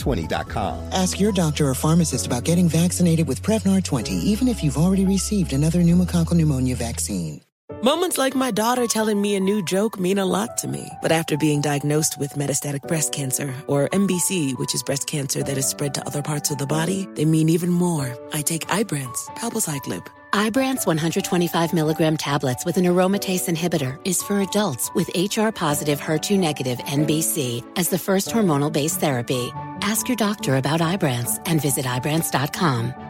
Prevnar20.com. Ask your doctor or pharmacist about getting vaccinated with Prevnar 20, even if you've already received another pneumococcal pneumonia vaccine. Moments like my daughter telling me a new joke mean a lot to me. But after being diagnosed with metastatic breast cancer, or MBC, which is breast cancer that is spread to other parts of the body, they mean even more. I take Ibrance, palbociclib. Ibrance 125 milligram tablets with an aromatase inhibitor is for adults with HR positive HER2 negative MBC as the first hormonal based therapy. Ask your doctor about Ibrance and visit Ibrance.com.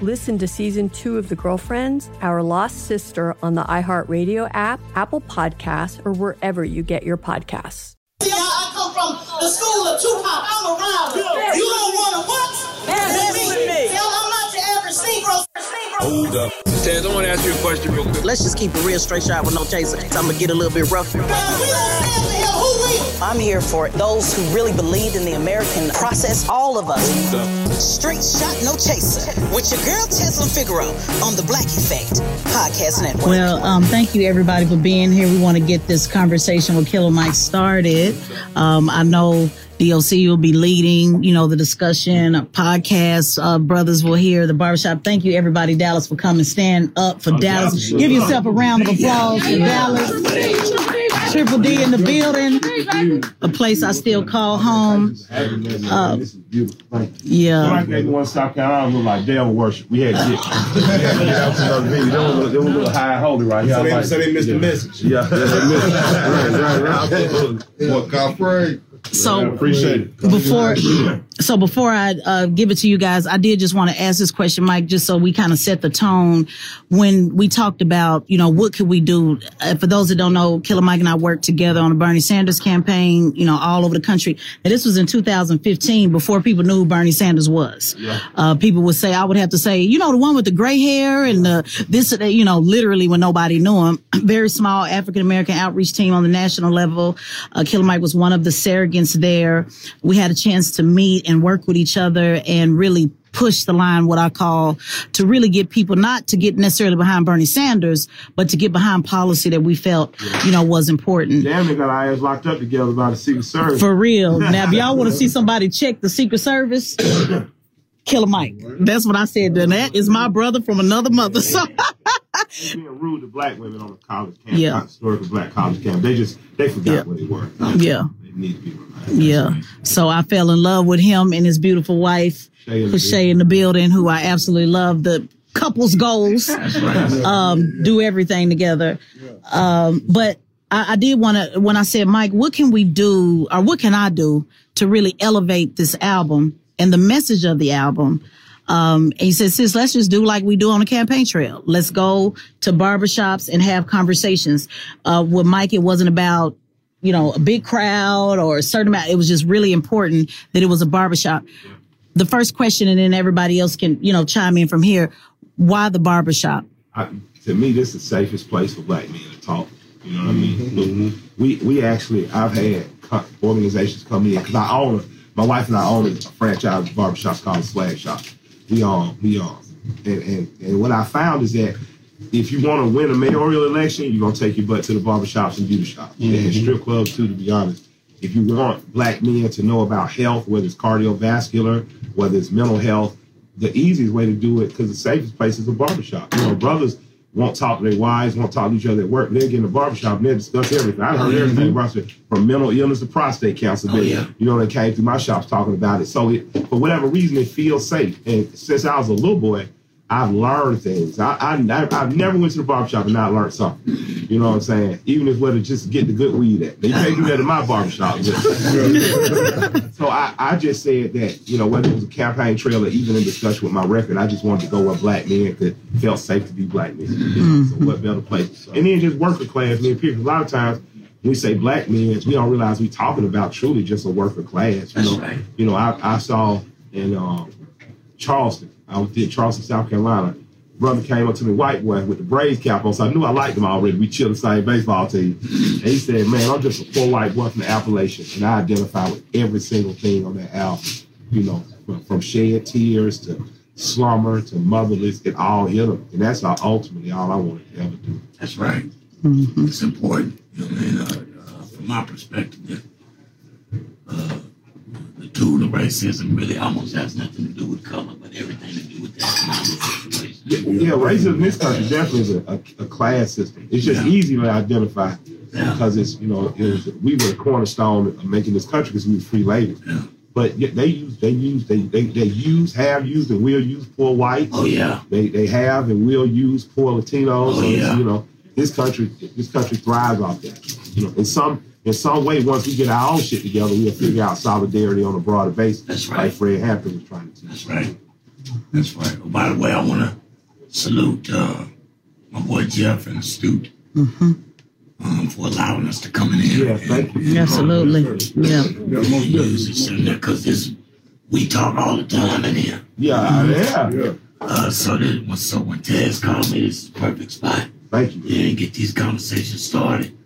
Listen to season two of The Girlfriends, Our Lost Sister on the iHeartRadio app, Apple Podcasts, or wherever you get your podcasts. See, I, I come from the school of Tupac. I'm around. You don't want to what? Let me. Tell I'm Hold up. Tez, I want to ask you a question real quick. Let's just keep it real straight shot with no chaser. So I'm gonna get a little bit rough. I'm here for those who really believed in the American process. All of us. Straight shot, no chaser. With your girl Tezlyn Figaro on the Black Effect Podcast Network. Well, um, thank you everybody for being here. We want to get this conversation with Killer Mike started. Um, I know DOC will be leading, you know, the discussion, podcast, uh, brothers will hear the barbershop. Thank you everybody, Dallas, for coming. Stand up for Dallas. Give yourself a round of applause for Dallas. Triple D in the building, a place I still call home. Uh, yeah. Somebody gave one South Carolina look like devil worship. We had shit. They was a little high and holy right here. So they- Like- missed the message. Yeah, yeah, they missed. Right, right, right. What God pray. So Yeah, appreciate it. before, so before I uh, give it to you guys, I did just want to ask this question, Mike, just so we kind of set the tone. When we talked about, you know, what could we do? Uh, for those that don't know, Killer Mike and I worked together on the Bernie Sanders campaign, you know, all over the country. And this was in 2015 before people knew who Bernie Sanders was. Yeah. Uh, people would say, I would have to say, you know, the one with the gray hair and the, this, you know, literally when nobody knew him. Very small African American outreach team on the national level. Uh, Killer Mike was one of the surrogates there. We had a chance to meet and work with each other and really push the line, what I call to really get people not to get necessarily behind Bernie Sanders, but to get behind policy that we felt, you know, was important. Damn, they got our ass locked up together by the Secret Service. For real. Now, if y'all want to see somebody check the Secret Service, Killer Mike. That's what I said. And that is my brother from another mother. So being rude to black women on a college campus, Yeah. historical black college campus. They just they forgot Yeah. where they were. Yeah. They need to be reminded. Yeah. So I fell in love with him and his beautiful wife, Shay in the Shay in the building, who I absolutely love. The couple's goals, um, do everything together. Um, but I, I did want to, when I said, Mike, what can we do or what can I do to really elevate this album and the message of the album? Um, and he said, sis, let's just do like we do on the campaign trail. Let's go to barbershops and have conversations. Uh, with Mike, it wasn't about, you know, a big crowd or a certain amount. It was just really important that it was a barbershop. The first question, and then everybody else can, you know, chime in from here. Why the barbershop? I, to me, this is the safest place for black men to talk. You know what I mean? Look, we we actually, I've had organizations come in because I own, my wife and I own a franchise barbershop called Swag Shop. We own, we own, and, and and what I found is that if you want to win a mayoral election, you're gonna take your butt to the barbershops and beauty shops and strip clubs too. To be honest, if you want black men to know about health, whether it's cardiovascular, whether it's mental health, the easiest way to do it because the safest place is a barbershop. You know, brothers won't talk to their wives, won't talk to each other at work. They get in the barbershop and they discuss everything. I heard everything mm-hmm. about it, from mental illness to prostate cancer. Oh, yeah. You know, they came through my shops talking about it. So it, for whatever reason, it feels safe. And since I was a little boy, I've learned things. I, I, I've never went to the barbershop and not learned something. You know what I'm saying? Even if whether just get the good weed at. They can't do that in my barbershop. so I, I just said that, you know, whether it was a campaign trail or even in discussion with my record, I just wanted to go where black men could felt safe to be black men. You know, So what better place? And then just worker class men, period. A lot of times we say black men, we don't realize we talking about truly just a worker class. You That's know, right. you know, I, I saw in um, Charleston, I was in Charleston, South Carolina. Brother came up to me, white boy with the Braves cap on, so I knew I liked him already. We chilled the same baseball team. And he said, Man, I'm just a poor white boy from the Appalachians, and I identify with every single thing on that album. You know, from, from Shed Tears to Slumber to Motherless, it all hit him. And that's all, ultimately all I wanted to ever do. That's right. It's important. You know, and, uh, uh, from my perspective, uh, the racism really almost has nothing to do with color, but everything to do with the economic situation. Yeah, yeah, racism in this country definitely is a, a, a class system. It's just easy to identify because it's you know it was, we were the cornerstone of making this country because we were free labor. But they use they use they, they they use have used and will use poor whites. Oh, yeah. They they have and will use poor Latinos. Oh, yeah. you know this country this country thrives off that. You know in some in some way once we get our own shit together we'll figure out solidarity on a broader basis. That's Like right. Fred Hampton was trying to teach. That's right. That's right. Oh, by the way, I want to salute uh, my boy Jeff and Astute um, for allowing us to come in here. Yeah, thank you. Absolutely. Yeah. Use this in there because this we talk all the time in here. Yeah, yeah. yeah. Uh, so that so when Tez called me, this is the perfect spot. Thank you. Yeah, and get these conversations started.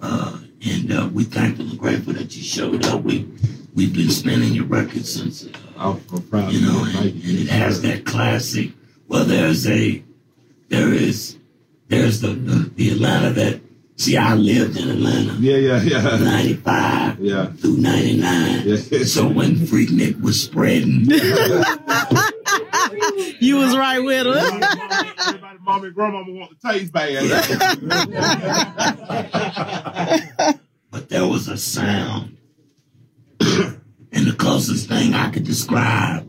Uh, and uh, we thankful and grateful that you showed up. We we've been spinning your record since uh, I'm, I'm proud you of know, you. and, and it has that classic. Well, there's a, there is, there's the the, the Atlanta that. See, I lived in Atlanta. Yeah, yeah, yeah. 95 Yeah. through 99. Yeah. So when Freaknik was spreading, You was right with her. Everybody, mama and grandmama want the taste bad. but there was a sound. and the closest thing I could describe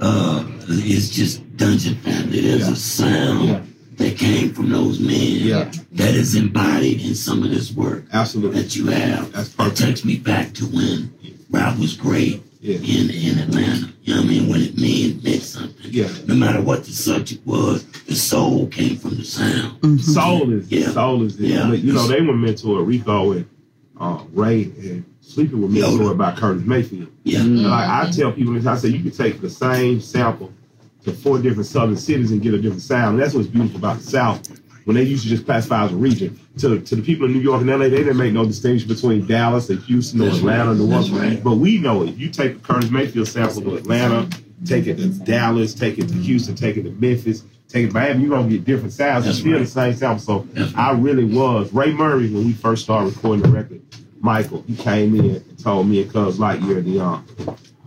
uh, is just Dungeon Family. There's a sound that came from those men that is embodied in some of this work Absolutely. that you have. That's That takes me back to when rap was great in, in Atlanta. You know what I mean? When it meant, meant something. Yeah. No matter what the subject was, the soul came from the sound. Mm-hmm. Soul is Yeah. soul is it. Yeah. But, you know they were mentored Rico and uh, Ray and Sleepy were mentored by Curtis Mayfield. Yeah. And Like I tell people, this, I say you can take the same sample to four different southern cities and get a different sound. And that's what's beautiful about the South. When they used to just classify as a region, to, to the people in New York and LA, they didn't make no distinction between Dallas and Houston or That's Atlanta right. and New That's Orleans. But we know it. You take a Curtis Mayfield sample to Atlanta, take it to Dallas, take it to Houston, take it to Memphis, take Miami, you're gonna get different sounds. It's That's still right. the same sound. So I really was. Ray Murray, when we first started recording the record, Michael, he came in and told me and Cuz Lightyear the um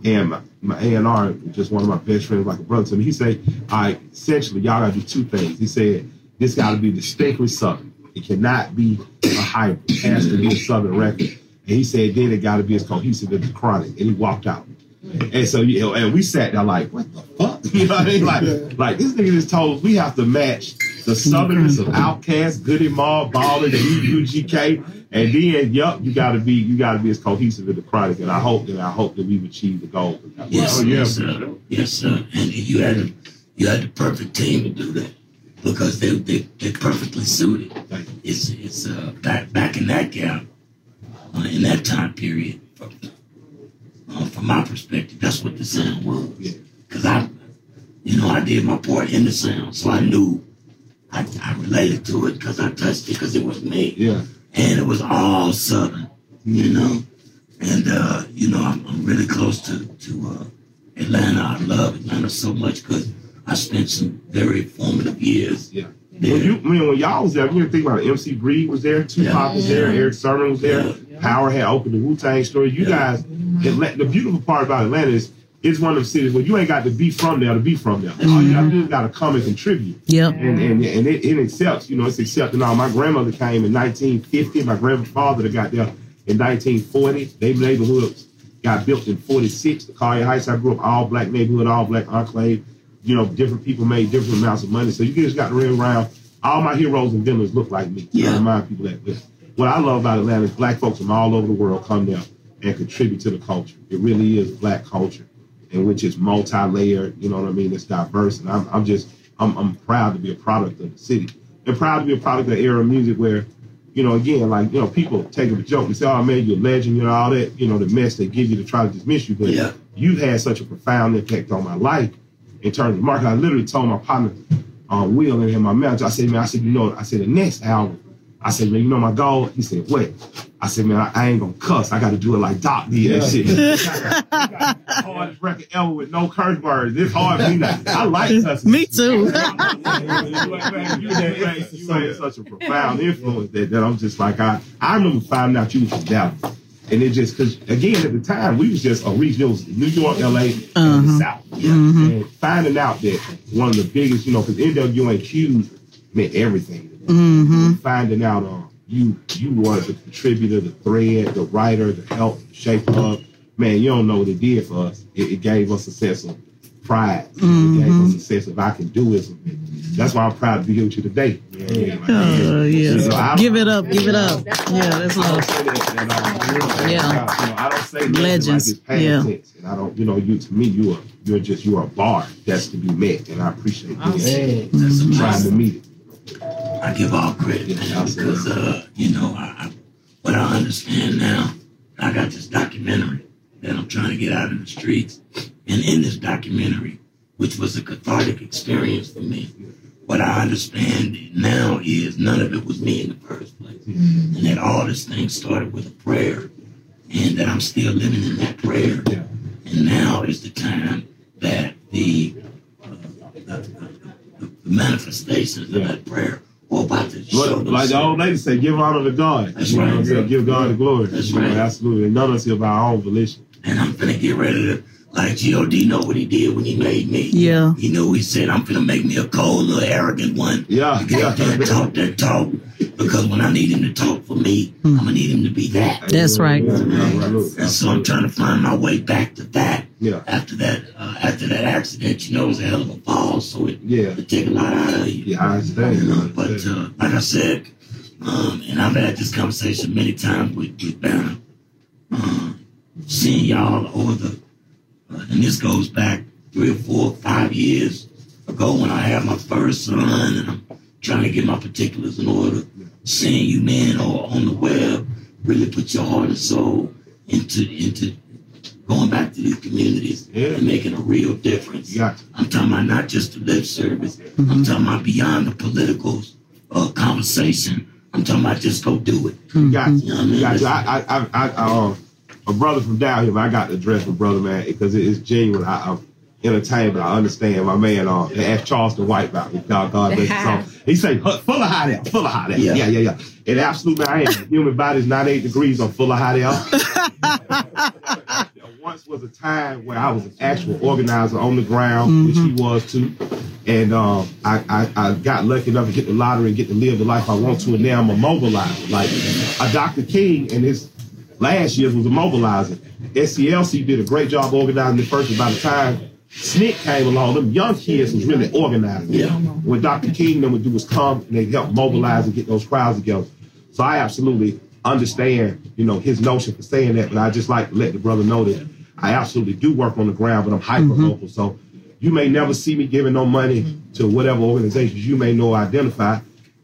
and my, my A&R, just one of my best friends, like a brother to me, he said, all right, essentially, y'all gotta do two things. He said, this gotta be distinctly Southern. It cannot be a hybrid. It has to be a Southern record. And he said, then it gotta be as cohesive as the chronic. And he walked out. And so, you know, and we sat there like, what the fuck? You know what I mean? Like, like this nigga just told us we have to match the Southernness of Outkast, Goodie Mob, Baller, the UGK, and then, yup, you gotta be, you gotta be as cohesive as the product. And I hope that I hope that we've achieved the goal. Yes, Oh, yes, sir. Yes, sir. And you had a, you had the perfect team to do that because they they they perfectly suited. It's it's uh, back back in that gap, uh, in that time period. From, uh, from my perspective, that's what the sound was. Because I, you know, I did my part in the sound, so I knew I, I related to it because I touched it because it was me. Yeah. And it was all Southern, you know. And uh, you know, I'm, I'm really close to to uh, Atlanta. I love Atlanta so much because I spent some very formative years. Yeah. When you, I mean, when y'all was there, you think about it. MC Breed was there, Tupac was there, Erick Sermon was there, Power had opened the Wu Tang story. You guys, Atla- the beautiful part about Atlanta is it's one of the cities where you ain't got to be from there to be from there. All you got to do is got to come and contribute. Yep. And and, and it, it accepts, you know, it's accepting all. My grandmother came in 1950. My grandfather that got there in 1940. They neighborhoods got built in 46. The Collier Heights, I grew up all black neighborhood, all black enclave. You know, different people made different amounts of money. So you just got to run around. All my heroes and villains look like me. Yeah. I remind people that. But what I love about Atlanta is black folks from all over the world come there and contribute to the culture. It really is black culture, in which is multi-layered. You know what I mean? It's diverse, and I'm, I'm just I'm, I'm proud to be a product of the city, and proud to be a product of the era of music where, you know, again, like you know, people take a joke and say, "Oh man, you're a legend," you know, all that, you know, the mess they give you to try to dismiss you. But Yeah. you've had such a profound impact on my life in terms of market. I literally told my partner, um, Will, and him, my manager, I said, man, I said, you know, I said the next album. I said, man, you know my goal? He said, what? I said, man, I, I ain't gonna cuss. I got to do it like Doc did that shit. hardest record ever with no curse words. It's hard for me now. I like cussing. Me too. you had such a profound influence that, that I'm just like I I remember finding out you was from Dallas. And it just because again at the time we was just a region, it was New York, LA, and the South. And finding out that one of the biggest, you know, because NWA NWNQ meant everything. Mm-hmm. Finding out uh, you you were the contributor, the thread, the writer, the help, the shape of man, you don't know what it did for us. It, it gave us a sense of pride. It gave mm-hmm. us a sense of I can do it. That's why I'm proud to be here with you today. Uh, you know what Like, Oh, yeah. So give it up. Give it up. Yeah, that's I don't love. that, you know, Yeah. I don't say Legends. Like Yeah. tense, and I don't, you know, you to me, you are, you're just, you are a bar that's to be met, and I appreciate Hey, you that's trying to meet it. I give all credit because uh, you know I, I, what I understand now. I got this documentary that I'm trying to get out in the streets, and in this documentary, which was a cathartic experience for me, what I understand now is none of it was me in the first place, and that all this thing started with a prayer, and that I'm still living in that prayer, and now is the time that the the manifestations of that prayer are about to show Like, like the old lady said, give honor to God. That's you know right. what I'm? Give God the glory. That's You know, right. absolutely. And none of us here by our own volition. And I'm finna get ready to, like G.O.D. know what he did when he made me. Yeah. He knew he said, I'm finna make me a cold, little arrogant one. Yeah, To get yeah. that talk, that talk. Because when I need him to talk for me, hmm. I'm gonna need him to be that. That's right. And so I'm trying to find my way back to that. Yeah. After that, uh, after that accident, you know, it was a hell of a fall, so it, Yeah. it take a lot out of you. Yeah, I understand. You know, but uh, like I said, um, and I've had this conversation many times with, with Banner, um, seeing y'all over the Uh, and this goes back three or four, five years ago when I had my first son, and I'm trying to get my particulars in order. Seeing you men or on the web really put your heart and soul into into going back to these communities and making a real difference. I'm talking about not just the lip service. I'm talking about beyond the political uh, conversation. I'm talking about just go do it. Got you. know what I mean? Got you. I, I, I, I, uh, a brother from down here, but I got to address my brother, man, because it is genuine. I, I'm entertained, but I understand. My man, uh, they asked Charleston White about me. God, God bless his soul. He say, full of hot air, full of hot air. Yeah. Yeah, yeah, yeah. And absolutely, I am. Human body is 98 degrees. I'm full of hot air. Once was a time where I was an actual organizer on the ground, which he was too. And um, I, I, I got lucky enough to get the lottery and get to live the life I want to. And now I'm a mobilizer. Like a Dr. King and his last years was a mobilizer. SCLC did a great job organizing the first. and By the time SNCC came along, them young kids was really organizing. Yeah. What Dr. King them would do was come and they help mobilize and get those crowds together. So I absolutely understand, you know, his notion for saying that, but I just like to let the brother know that I absolutely do work on the ground, but I'm hyper local. Mm-hmm. So you may never see me giving no money mm-hmm. to whatever organizations you may know or identify,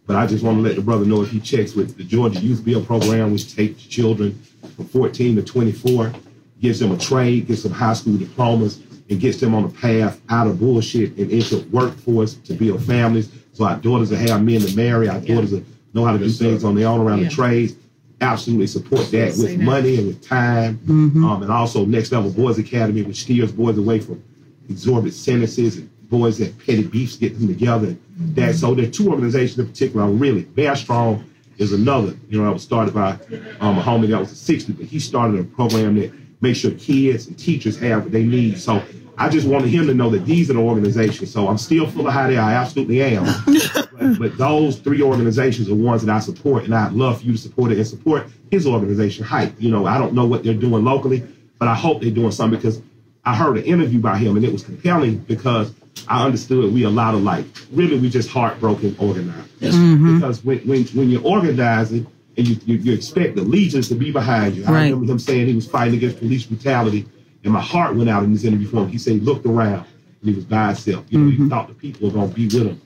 but I just want to let the brother know if he checks with the Georgia YouthBuild program, which takes children from 14 to 24, gives them a trade, gives them high school diplomas, and gets them on a path out of bullshit and into workforce to build families. So our daughters will have men to marry, our daughters will know how to do things on their own around the trades. Absolutely support that with that. money and with time. Um, and also Next Level Boys Academy, which steers boys away from exorbitant sentences and boys that petty beefs get them together. That so there are two organizations in particular. I'm really Bear Strong is another. You know, that was started by um, a homie that was a 60, but he started a program that makes sure kids and teachers have what they need. So I just wanted him to know that these are the organizations. So I'm still full of hot air. I absolutely am. but, but those three organizations are ones that I support, and I'd love for you to support it and support his organization, Hype. You know, I don't know what they're doing locally, but I hope they're doing something because I heard an interview by him and it was compelling because I understood we a lot of like really we just heartbroken organized. Mm-hmm. Because when, when when you're organizing and you, you you expect the legions to be behind you. I Right. remember him saying he was fighting against police brutality, and my heart went out in this interview for him. He said he looked around and he was by himself. You know, he mm-hmm. thought the people were gonna be with him.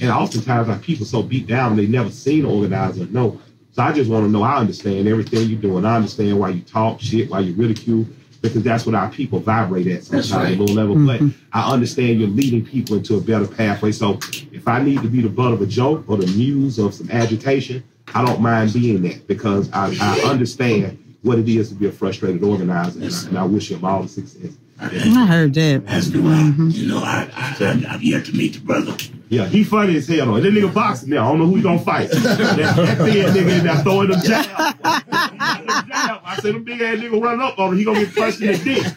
And oftentimes our people so beat down they never seen an organizer. No. So I just want to know I understand everything you're doing. I understand why you talk shit, why you ridicule, because that's what our people vibrate at sometimes right. at a low level. But mm-hmm. I understand you're leading people into a better pathway. So if I need to be the butt of a joke or the muse of some agitation, I don't mind being that because I, I understand what it is to be a frustrated organizer, and I, and I wish him all the success. I heard that. As do I. You know, I, I, I, I've yet to meet the brother. Yeah, he funny as hell. Though. That nigga boxing now. I don't know who he gonna fight. that, that thin nigga in there throwing them jabs. I said, them big ass nigga running up on him. He gonna get punched in the dick.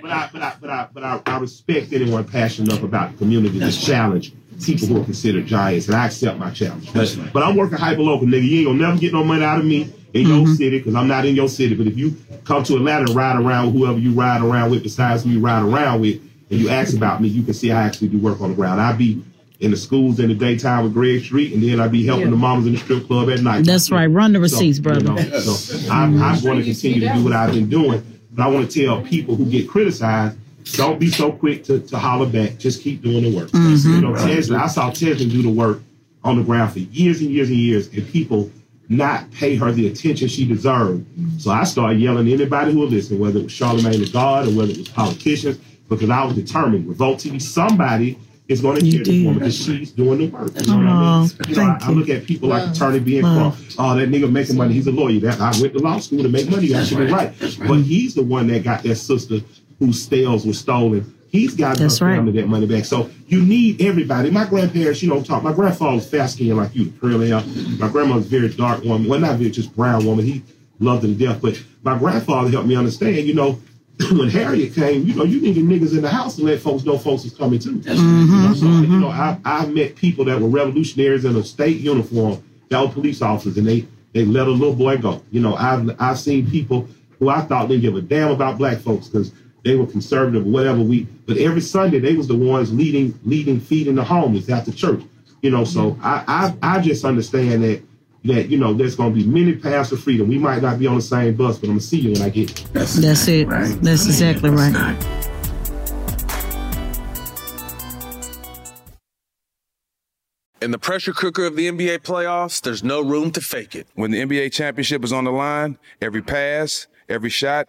but I, but I, but I, but I, I respect anyone passionate enough about the community to challenge people who are considered giants, and I accept my challenge. But, but I'm working hyper local, nigga. You ain't gonna never get no money out of me in your mm-hmm. city because I'm not in your city. But if you come to Atlanta and ride around with whoever you ride around with, besides who you ride around with, and you ask about me, you can see I actually do work on the ground. I be in the schools in the daytime with Greg Street, and then I be helping the mamas in the strip club at night. That's right. Run the receipts, So, brother. you know, so I'm, I'm mm-hmm. going to continue to do what I've been doing, but I want to tell people who get criticized, don't be so quick to, to holler back. Just keep doing the work. Mm-hmm. You know, Tezlyn, I saw Tezlyn do the work on the ground for years and years and years, and people not pay her the attention she deserved. So I started yelling at anybody who would listen, whether it was Charlemagne the God or whether it was politicians, because I was determined with Vote TV, somebody is going to hear this woman because she's doing the work. You know what I mean? You know, I, I look at people like Attorney Ben Wow. Crump. Oh, that nigga making money. He's a lawyer. That I went to law school to make money. You're actually right. But he's the one that got that sister whose stales were stolen. He's got That's her right. family that money back. So you need everybody. My grandparents, you know, talk. My grandfather was fast skinned like you, curly hair. My grandmother's very dark woman. Well, not very, just brown woman. He loved her to death. But my grandfather helped me understand, you know, when Harriet came, you know, you needed niggas in the house to let folks know folks was coming too. You know, so, mm-hmm, you know, mm-hmm. I, I met people that were revolutionaries in a state uniform that were police officers, and they they let a little boy go. You know, I've I've seen people who I thought didn't give a damn about black folks because they were conservative or whatever. We, but every Sunday they was the ones leading leading feeding the homeless at the church. You know, so I I, I just understand that that you know there's going to be many paths to freedom. We might not be on the same bus, but I'm gonna see you when I get. That's, That's it. Right. That's exactly right. In the pressure cooker of the NBA playoffs, there's no room to fake it. When the NBA championship is on the line, every pass, every shot,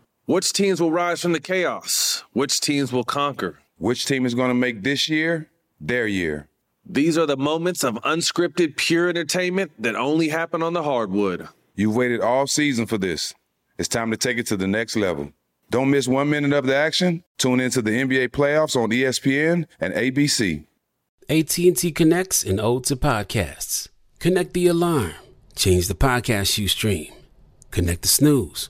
Which teams will rise from the chaos? Which teams will conquer? Which team is going to make this year their year? These are the moments of unscripted, pure entertainment that only happen on the hardwood. You've waited all season for this. It's time to take it to the next level. Don't miss one minute of the action. Tune into the NBA playoffs on ESPN and ABC. AT&T connects and ode to podcasts. Connect the alarm. Change the podcast you stream. Connect the snooze.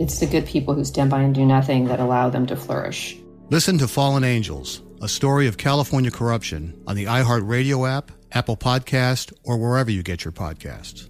It's the good people who stand by and do nothing that allow them to flourish. Listen to Fallen Angels, a story of California corruption on the iHeartRadio app, Apple Podcast, or wherever you get your podcasts.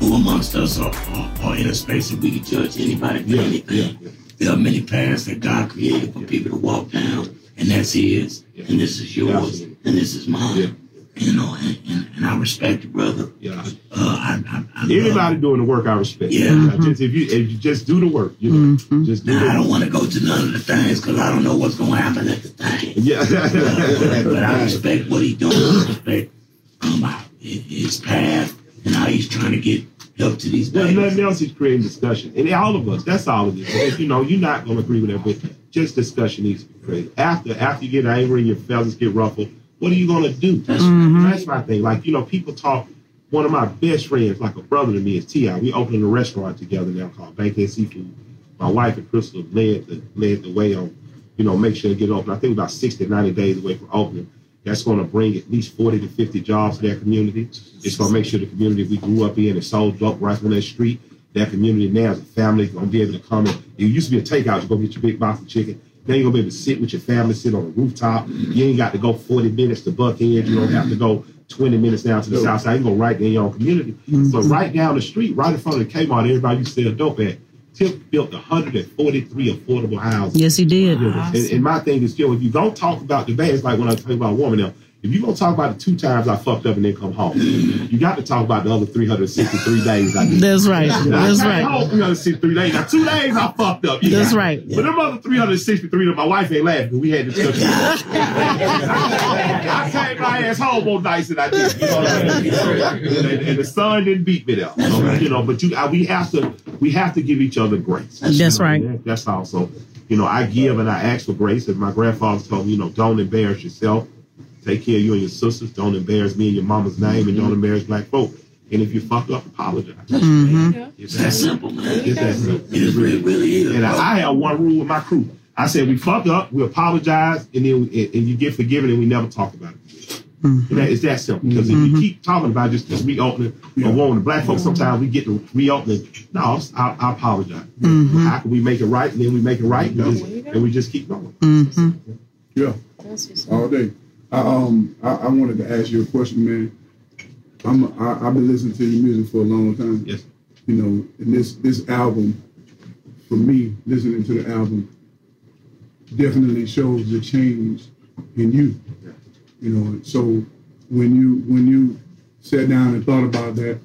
Who amongst us are, are, are in a space that we can judge anybody for anything? There are many paths that God created for people to walk down, and that's His, and this is yours, and this is mine. You know, and, and, and I respect you, brother. Yeah. Uh, I, I, I Anybody love- doing the work, I respect. Yeah. I just, if you if you just do the work, you know, just do Now, the I don't want to go to none of the things because I don't know what's going to happen at the thing. Yeah. but I respect what he's doing. I respect um, how- his path and how he's trying to get help to these There's babies. nothing else. He's creating discussion, and all of us. That's all it is. If, you know, you're not going to agree with that, but just discussion needs to be created. After after you get angry and your feathers get ruffled, what are you going to do? That's, mm-hmm. that's my thing. Like you know, people talk. One of my best friends, like a brother to me, is Ti. We opened a restaurant together now called Bank Bankhead Seafood. My wife and Crystal led the led the way on, you know, make sure to get open. I think about 60, 90 days away from opening. That's going to bring at least 40 to 50 jobs to that community. It's going to make sure the community we grew up in is sold up right on that street. That community now as a family going to be able to come in. It used to be a takeout. You go get your big box of chicken. Now you're going to be able to sit with your family, sit on a rooftop. You ain't got to go 40 minutes to Buckhead. You don't have to go 20 minutes down to the south side. You can go right there in your own community. Mm-hmm. But right down the street, right in front of the Kmart, everybody used to sell dope at. Tip built 143 affordable houses. Yes, he did. And, and my thing is, still, if you don't talk about the bad, it's like when I talk about woman now. If you gonna talk about the two times I fucked up and then come home, you got to talk about the other 363 days I did. That's right. That's I right. home 363 days. Now two days I fucked up. That's right. But them other 363, that my wife ain't laughing because we had discussions. I came my ass home more nice than I did. You know what I mean? and, and the sun didn't beat me there. So, you know, but you, I, we have to, we have to give each other grace. That's right. that- That's also, you know, I give and I ask for grace. And my grandfather told me, you know, don't embarrass yourself. Take care of you and your sisters. Don't embarrass me and your mama's name, and don't mm-hmm. embarrass black folk. And if you fuck up, apologize. Mm-hmm. It's that simple, man. It's that simple. It really, really is. And I, I have one rule with my crew. I said we fuck up, we apologize, and then we, and, and you get forgiven, and we never talk about it. And that, it's that simple. Because if you keep talking about just, just reopening or wanting the black folks, sometimes we get to reopening. No, I, I apologize. How can we make it right? And then we make it right, and, just- and we just keep going. Mm-hmm. Yeah, all day. I, um, I, I wanted to ask you a question, man. I'm, I, I've been listening to your music for a long time. Yes. You know, and this this album, for me, listening to the album, definitely shows the change in you. You know, so when you when you sat down and thought about that,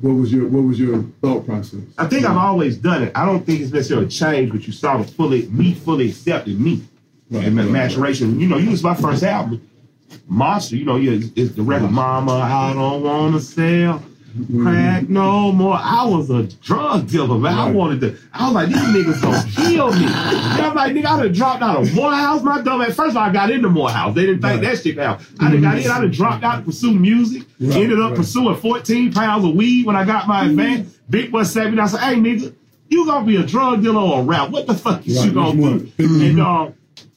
what was your what was your thought process? I think I've always done it. I don't think it's necessarily changed, but you saw the fully me fully accepted me Right, and my maturation. You know, you was my first album, Monster. You know, it's, it's the record, Mama. I don't want to sell crack no more. I was a drug dealer, man. I wanted to. I was like, these niggas gonna kill me. And I'm like, nigga, I done dropped out of Morehouse. My dumb ass. First of all, I got into Morehouse. They didn't think that shit out. I done got in. I done dropped out to pursue music. Ended up pursuing 14 pounds of weed when I got my advance. Big Boi said me, I said, hey nigga, you gonna be a drug dealer or a rap? What the fuck is you gonna do? And uh,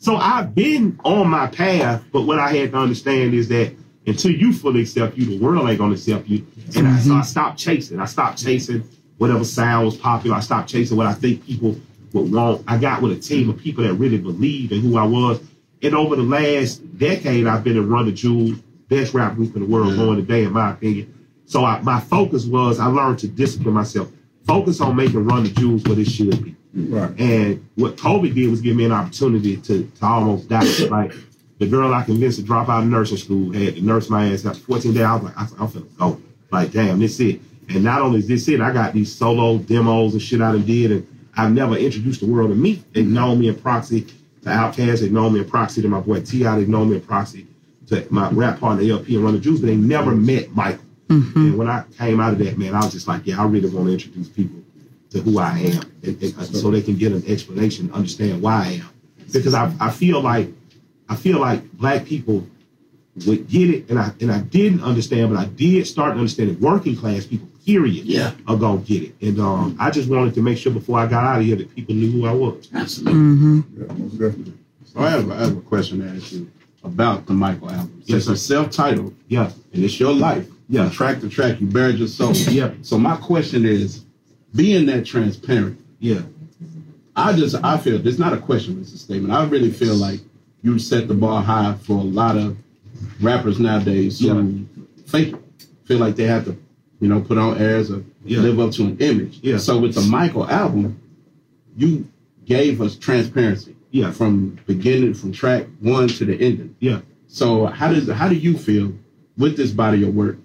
so I've been on my path, but what I had to understand is that until you fully accept you, the world ain't gonna accept you. And I, so I mm-hmm. stopped chasing. I stopped chasing whatever sound was popular. I stopped chasing what I think people would want. I got with a team of people that really believed in who I was. And over the last decade, I've been in Run the Jewels, best rap group in the world going today, in my opinion. So I, my focus was I learned to discipline myself. Focus on making Run the Jewels what it should be. Right. And what COVID did was give me an opportunity to, to almost die. like the girl I convinced to drop out of nursing school had to nurse my ass after 14 days. I was like, I, I'm finna go. Like, damn, this it. And not only is this it, I got these solo demos and shit I done did, and I've never introduced the world to me. They know me in proxy to Outkast, they know me in proxy to my boy T.I., they know me in proxy to my rap partner El-P and Run the Jewels, but they never met Michael. Mm-hmm. And when I came out of that, man, I was just like, yeah, I really want to introduce people to who I am, and, and so they can get an explanation, understand why I am. Because I, I feel like I feel like black people would get it, and I and I didn't understand, but I did start understanding working class people. Period. Yeah. are gonna get it, and um, I just wanted to make sure before I got out of here that people knew who I was. Absolutely. Mm-hmm. Yeah, most definitely. So I have, I have a question to ask you about the Michael album. Yes, it's a self-titled. Yeah. And it's your life. Yeah. Track to track, you buried your soul. Yeah. So my question is, being that transparent, Yeah. I just I feel it's not a question, it's a statement. I really feel like you set the bar high for a lot of rappers nowadays who fake it. Feel like they have to, you know, put on airs or Yeah. live up to an image. Yeah. So with the Michael album, you gave us transparency. Yeah. From beginning, from track one to the ending. Yeah. So how does how do you feel with this body of work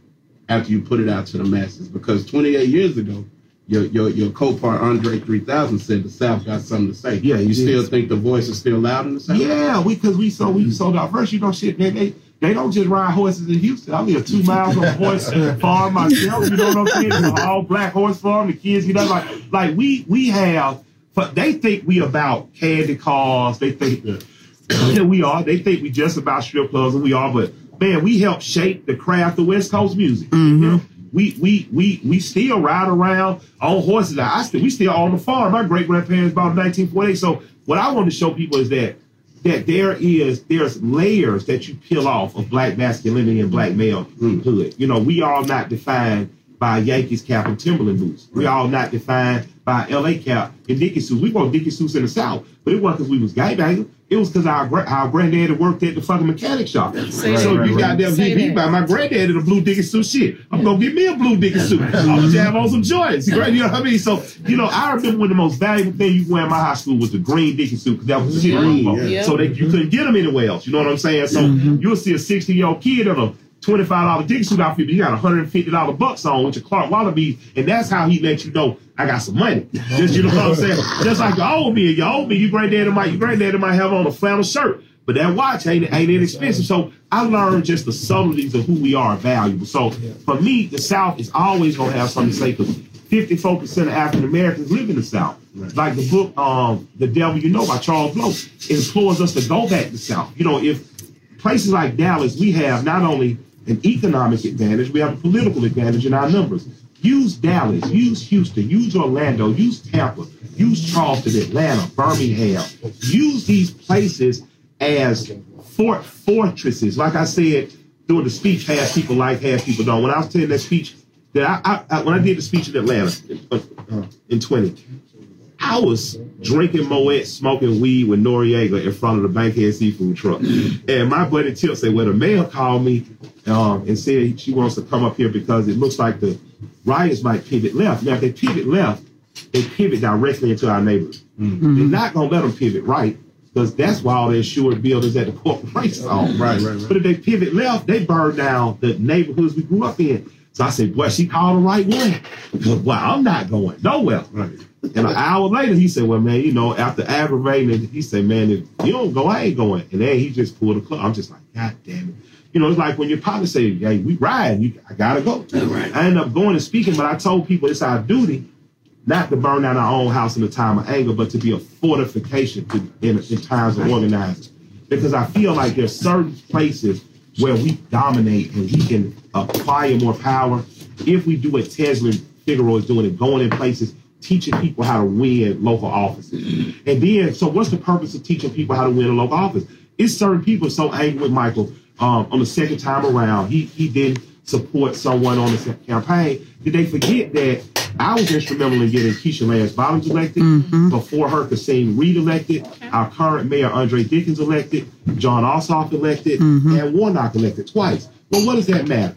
after you put it out to the masses? Because 28 years ago, your your your co-part Andre 3000 said the South got something to say. Yeah, he you still think the voice is still loud in the South? Yeah, we because we so we so diverse. You know, shit. man, they they don't just ride horses in Houston. I live two miles on a horse farm myself. You know what I'm saying? It's an all black horse farm. The kids, you know, like like we we have. But they think we about candy cars. They think that yeah, we are. They think we just about strip clubs, and we are. But man, we help shape the craft of West Coast music. Mm-hmm. You know? We we we we still ride around on horses. I still we still on the farm. My great grandparents bought in 1948. So what I want to show people is that that there is there's layers that you peel off of black masculinity and black mm-hmm. malehood. You know, we are not defined by Yankees cap and Timberland boots. We all not defined by LA cap and Dickie suits. We wore Dickie suits in the South, but it wasn't because we was gay gangbangers. It was because our gra- our granddaddy worked at the fucking mechanic shop. Say so if you got them Say he, he that. buy my granddaddy the blue Dickie suit shit. I'm gonna get me a blue Dickie suit. I'm gonna have on some joints. You know what I mean? So you know, I remember when the most valuable thing you could wear in my high school was the green Dickie suit because that was the shit Green, yeah. So that you couldn't get them anywhere else. You know what I'm saying? So mm-hmm. you'll see a 60 year old kid in a $25 Dickie suit outfit, but he got $150 bucks on with your Clark Wallabee, and that's how he lets you know I got some money. Just you know what I'm saying? Just like your old me, your old me, your granddaddy might your granddaddy might have on a flannel shirt, but that watch ain't ain't inexpensive. So I learned just the subtleties of who we are valuable. So for me, the South is always gonna have something to say because 54% of African Americans live in the South. Like the book um, The Devil You Know by Charles Blow implores us to go back to the South. You know, if places like Dallas, we have not only an economic advantage, we have a political advantage in our numbers. Use Dallas, use Houston, use Orlando, use Tampa, use Charleston, Atlanta, Birmingham. Use these places as fort fortresses. Like I said during the speech, half people like, half people don't. When I was telling that speech, that I, I, I when I did the speech in Atlanta uh, uh, in 20, I was drinking Moet, smoking weed with Noriega in front of the Bankhead Seafood truck. And my buddy Tip said, well, the mayor called me um, and said she wants to come up here because it looks like the riots might pivot left. Now, if they pivot left, they pivot directly into our neighborhood. Mm-hmm. They're not going to let them pivot right because that's why all the insured buildings at the corporations are. Right, right, right. But if they pivot left, they burn down the neighborhoods we grew up in. So I said, boy, she called the right one. Because, well, I'm not going nowhere. And an hour later, he said, well, man, you know, after aggravating it, he said, man, if you don't go, I ain't going. And then he just pulled the club. I'm just like, God damn it. You know, it's like when your partner say, hey, we ride, you, I gotta go. I end up going and speaking, but I told people it's our duty not to burn down our own house in a time of anger, but to be a fortification to, in, in times of organizing. Because I feel like there's certain places where we dominate and we can acquire more power if we do what Tezlyn Figaro is doing and going in places, teaching people how to win local offices. And then, so what's the purpose of teaching people how to win a local office? It's certain people so angry with Michael um, on the second time around. He he didn't support someone on the campaign. Did they forget that I was instrumental in getting Keisha Lance Bottoms elected before her Kasim Reed elected, our current mayor Andre Dickens elected, Jon Ossoff elected, and Warnock elected twice. Well, what does that matter?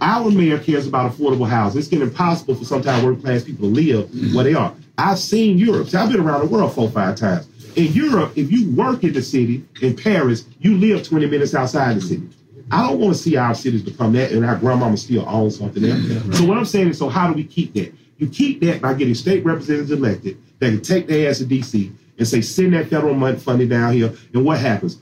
Our mayor cares about affordable housing. It's getting impossible for sometimes working class people to live where they are. I've seen Europe. See, I've been around the world four, five times. In Europe, if you work in the city, in Paris, you live 20 minutes outside the city. I don't want to see our cities become that and our grandmama still own something there. So what I'm saying is, so how do we keep that? You keep that by getting state representatives elected that can take their ass to DC and say, send that federal money funding down here. And what happens?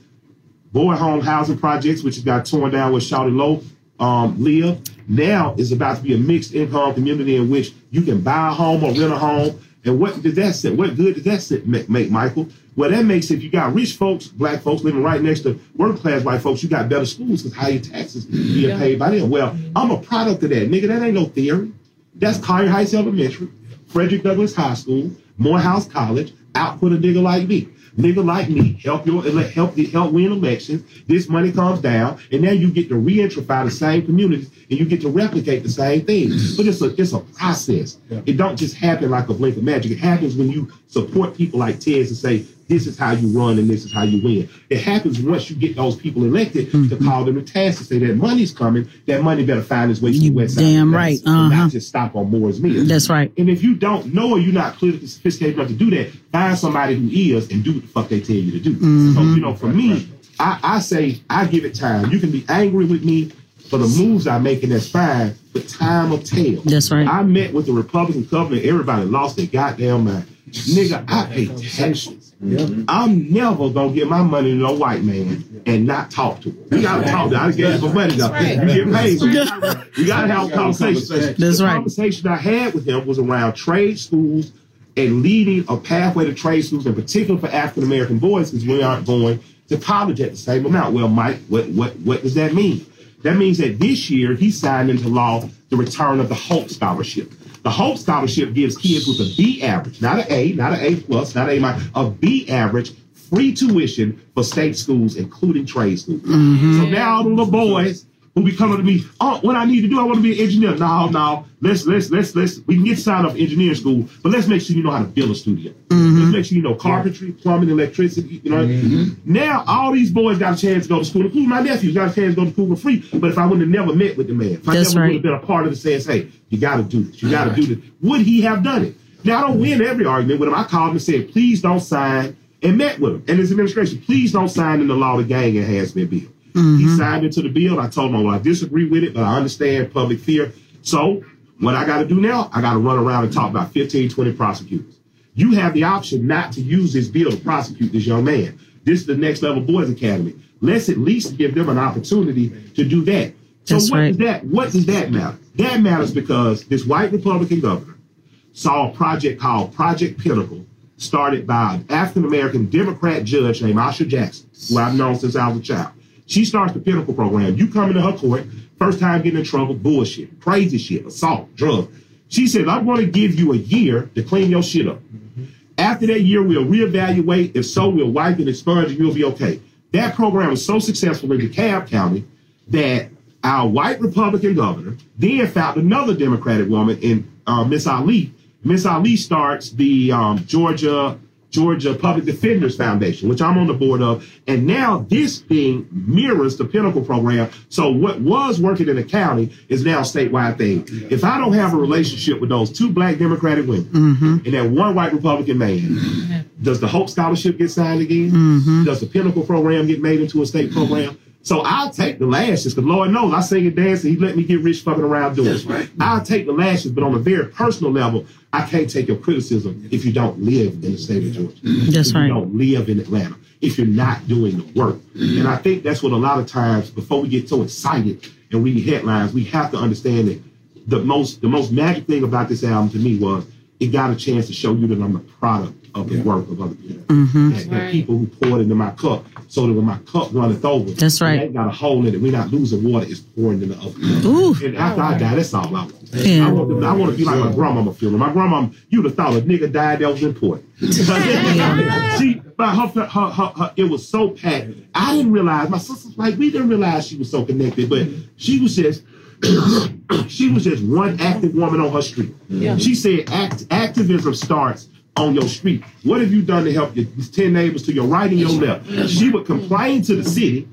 Bowen Home housing projects, which got torn down with Shawty Lo um, live, now is about to be a mixed income community in which you can buy a home or rent a home. And what does that say? What good does that say, make, make, Michael? Well, that makes if you got rich folks, black folks living right next to working class white folks, you got better schools because higher taxes being paid by them. Well, I'm a product of that, nigga. That ain't no theory. That's Collier Heights Elementary, Frederick Douglass High School, Morehouse College output a nigga like me. Nigga like me help your help help win elections. This money comes down, and now you get to re-gentrify the same communities, and you get to replicate the same things. But it's a it's a process. It don't just happen like a blink of magic. It happens when you support people like Tez and say this is how you run and this is how you win. It happens once you get those people elected to call them to task to say that money's coming. That money better find its way to the west side. damn right. nation, and Uh-huh. Not just stop on Moore's Mill. That's right. And if you don't know or you're not politically sophisticated enough to do that, find somebody who is and do what the fuck they tell you to do. Mm-hmm. So, you know, for me, I, I say I give it time. You can be angry with me for the moves I'm making, that's fine, but time will tell. That's right. I met with the Republican governor, everybody lost their goddamn mind. Nigga, I pay taxes. I'm never gonna give my money to no white man and not talk to him. We gotta talk to him. I gave him money though. right. You get paid. We gotta have a conversation. That's the right. conversation I had with him was around trade schools and leading a pathway to trade schools, in particular for African American boys, because we aren't going to college at the same amount. Well, Mike, what what what does that mean? That means that this year he signed into law the return of the Hope Scholarship. The Hope Scholarship gives kids with a B average, not an A, not an A plus, not an A minus, a B average, free tuition for state schools, including trade schools. Mm-hmm. So now the little boys who be coming to me, oh, what I need to do, I want to be an engineer. No, no, let's let's let's let's we can get signed up engineering school, but let's make sure you know how to build a studio. Mm-hmm. Let's make sure you know carpentry, plumbing, electricity. You know, mm-hmm. now all these boys got a chance to go to school. Including my nephews got a chance to go to school for free. But if I wouldn't have never met with the man, if I That's never right. would have been a part of the saying, hey, you got to do this, you got to do this, would he have done it? Now I don't win every argument with him. I called him and said, please don't sign, and met with him and his administration. Please don't sign in the law the gang enhancement bill. He mm-hmm. signed into the bill. I told him, well, I disagree with it, but I understand public fear. So what I got to do now, I got to run around and talk about 15, 20 prosecutors. You have the option not to use this bill to prosecute this young man. This is the next level boys academy. Let's at least give them an opportunity to do that. So That's what right. does that what does that matter? That matters because this white Republican governor saw a project called Project Pinnacle, started by an African American Democrat judge named Asha Jackson, who I've known since I was a child. She starts the Pinnacle program. You come into her court, first time getting in trouble, bullshit, crazy shit, assault, drugs. She said, I'm going to give you a year to clean your shit up. After that year, we'll reevaluate. If so, we'll wipe and expunge and you'll be okay. That program was so successful in DeKalb County that our white Republican governor then found another Democratic woman in uh, Miss Ali. Miss Ali starts the um, Georgia Georgia Public Defenders Foundation, which I'm on the board of, and now this thing mirrors the Pinnacle program. So what was working in the county is now a statewide thing. If I don't have a relationship with those two black Democratic women Mm-hmm. and that one white Republican man, does the Hope Scholarship get signed again? Mm-hmm. Does the Pinnacle program get made into a state program? So I'll take the lashes, because Lord knows I sing and dance and he let me get rich fucking around doing That's it. right. I'll take the lashes, but on a very personal level, I can't take your criticism if you don't live in the state of Georgia. That's if right. you don't live in Atlanta. If you're not doing the work. And I think that's what a lot of times, before we get so excited and read headlines, we have to understand that the most the most magic thing about this album to me was it got a chance to show you that I'm the product of the work of other people. Mhm. That the people who poured into my cup, so that when my cup runneth over, That's right. it ain't got a hole in it. We're not losing water; it's pouring in the other. cup. Ooh. And after I die, that's all I want. Yeah. I want to, I want to be like my grandmama feeling. My grandmama, you'd have thought a nigga died that was important. she, but her, her, her, her, it was so packed. I didn't realize. My sister's like, we didn't realize she was so connected, but she was just. she was just one active woman on her street. Yeah. She said act, activism starts on your street. What have you done to help your 10 neighbors to your right and your left? She would complain to the city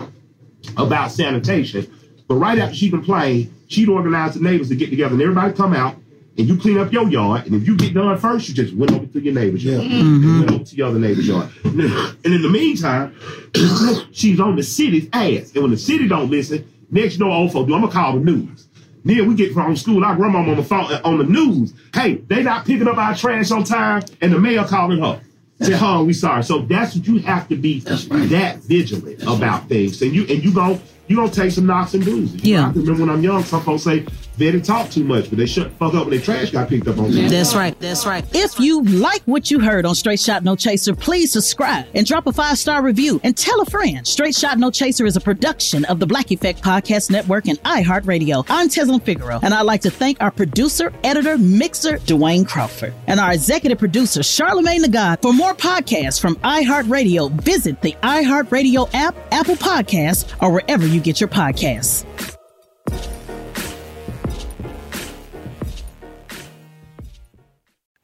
about sanitation, but right after she complained, she'd organize the neighbors to get together and everybody come out and you clean up your yard. And if you get done first, you just went over to your neighbor's yard. And went mm-hmm. over to your other neighbor's yard. And in the meantime, she's on the city's ass. And when the city don't listen, next door oh, old folk do, I'm gonna call the news. Then we get from school, our grandma on the phone on the news. Hey, they not picking up our trash on time, and the mayor calling her. Say, huh, we sorry. So that's what you have to be that vigilant about things. And you and you go you gonna take some knocks and bruises. You know, Yeah. I remember when I'm young, some folks say, They didn't talk too much, but they shut fuck up when they trash got picked up on. them. That's right. That's right. If you like what you heard on Straight Shot No Chaser, please subscribe and drop a five star review and tell a friend. Straight Shot No Chaser is a production of the Black Effect Podcast Network and iHeartRadio. I'm Tezlyn Figaro, and I'd like to thank our producer, editor, mixer, Dwayne Crawford, and our executive producer, Charlemagne the God. For more podcasts from iHeartRadio, visit the iHeartRadio app, Apple Podcasts, or wherever you get your podcasts.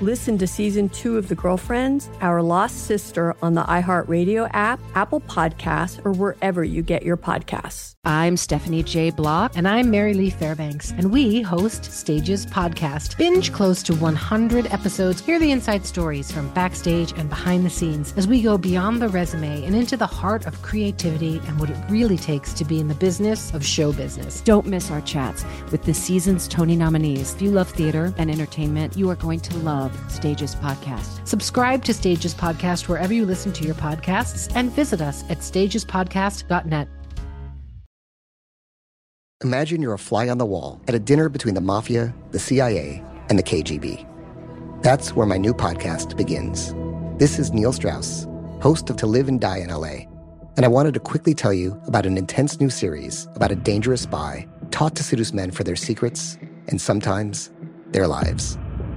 Listen to season two of The Girlfriends, Our Lost Sister on the iHeartRadio app, Apple Podcasts, or wherever you get your podcasts. I'm Stephanie J. Block. And I'm Mary Lee Fairbanks, and we host Stages Podcast. Binge close to 100 episodes. Hear the inside stories from backstage and behind the scenes as we go beyond the resume and into the heart of creativity and what it really takes to be in the business of show business. Don't miss our chats with the season's Tony nominees. If you love theater and entertainment, you are going to love Stages Podcast. Subscribe to Stages Podcast wherever you listen to your podcasts and visit us at stagespodcast.net. Imagine you're a fly on the wall at a dinner between the mafia, the CIA, and the KGB. That's where my new podcast begins. This is Neil Strauss, host of To Live and Die in LA, and I wanted to quickly tell you about an intense new series about a dangerous spy taught to seduce men for their secrets and sometimes their lives.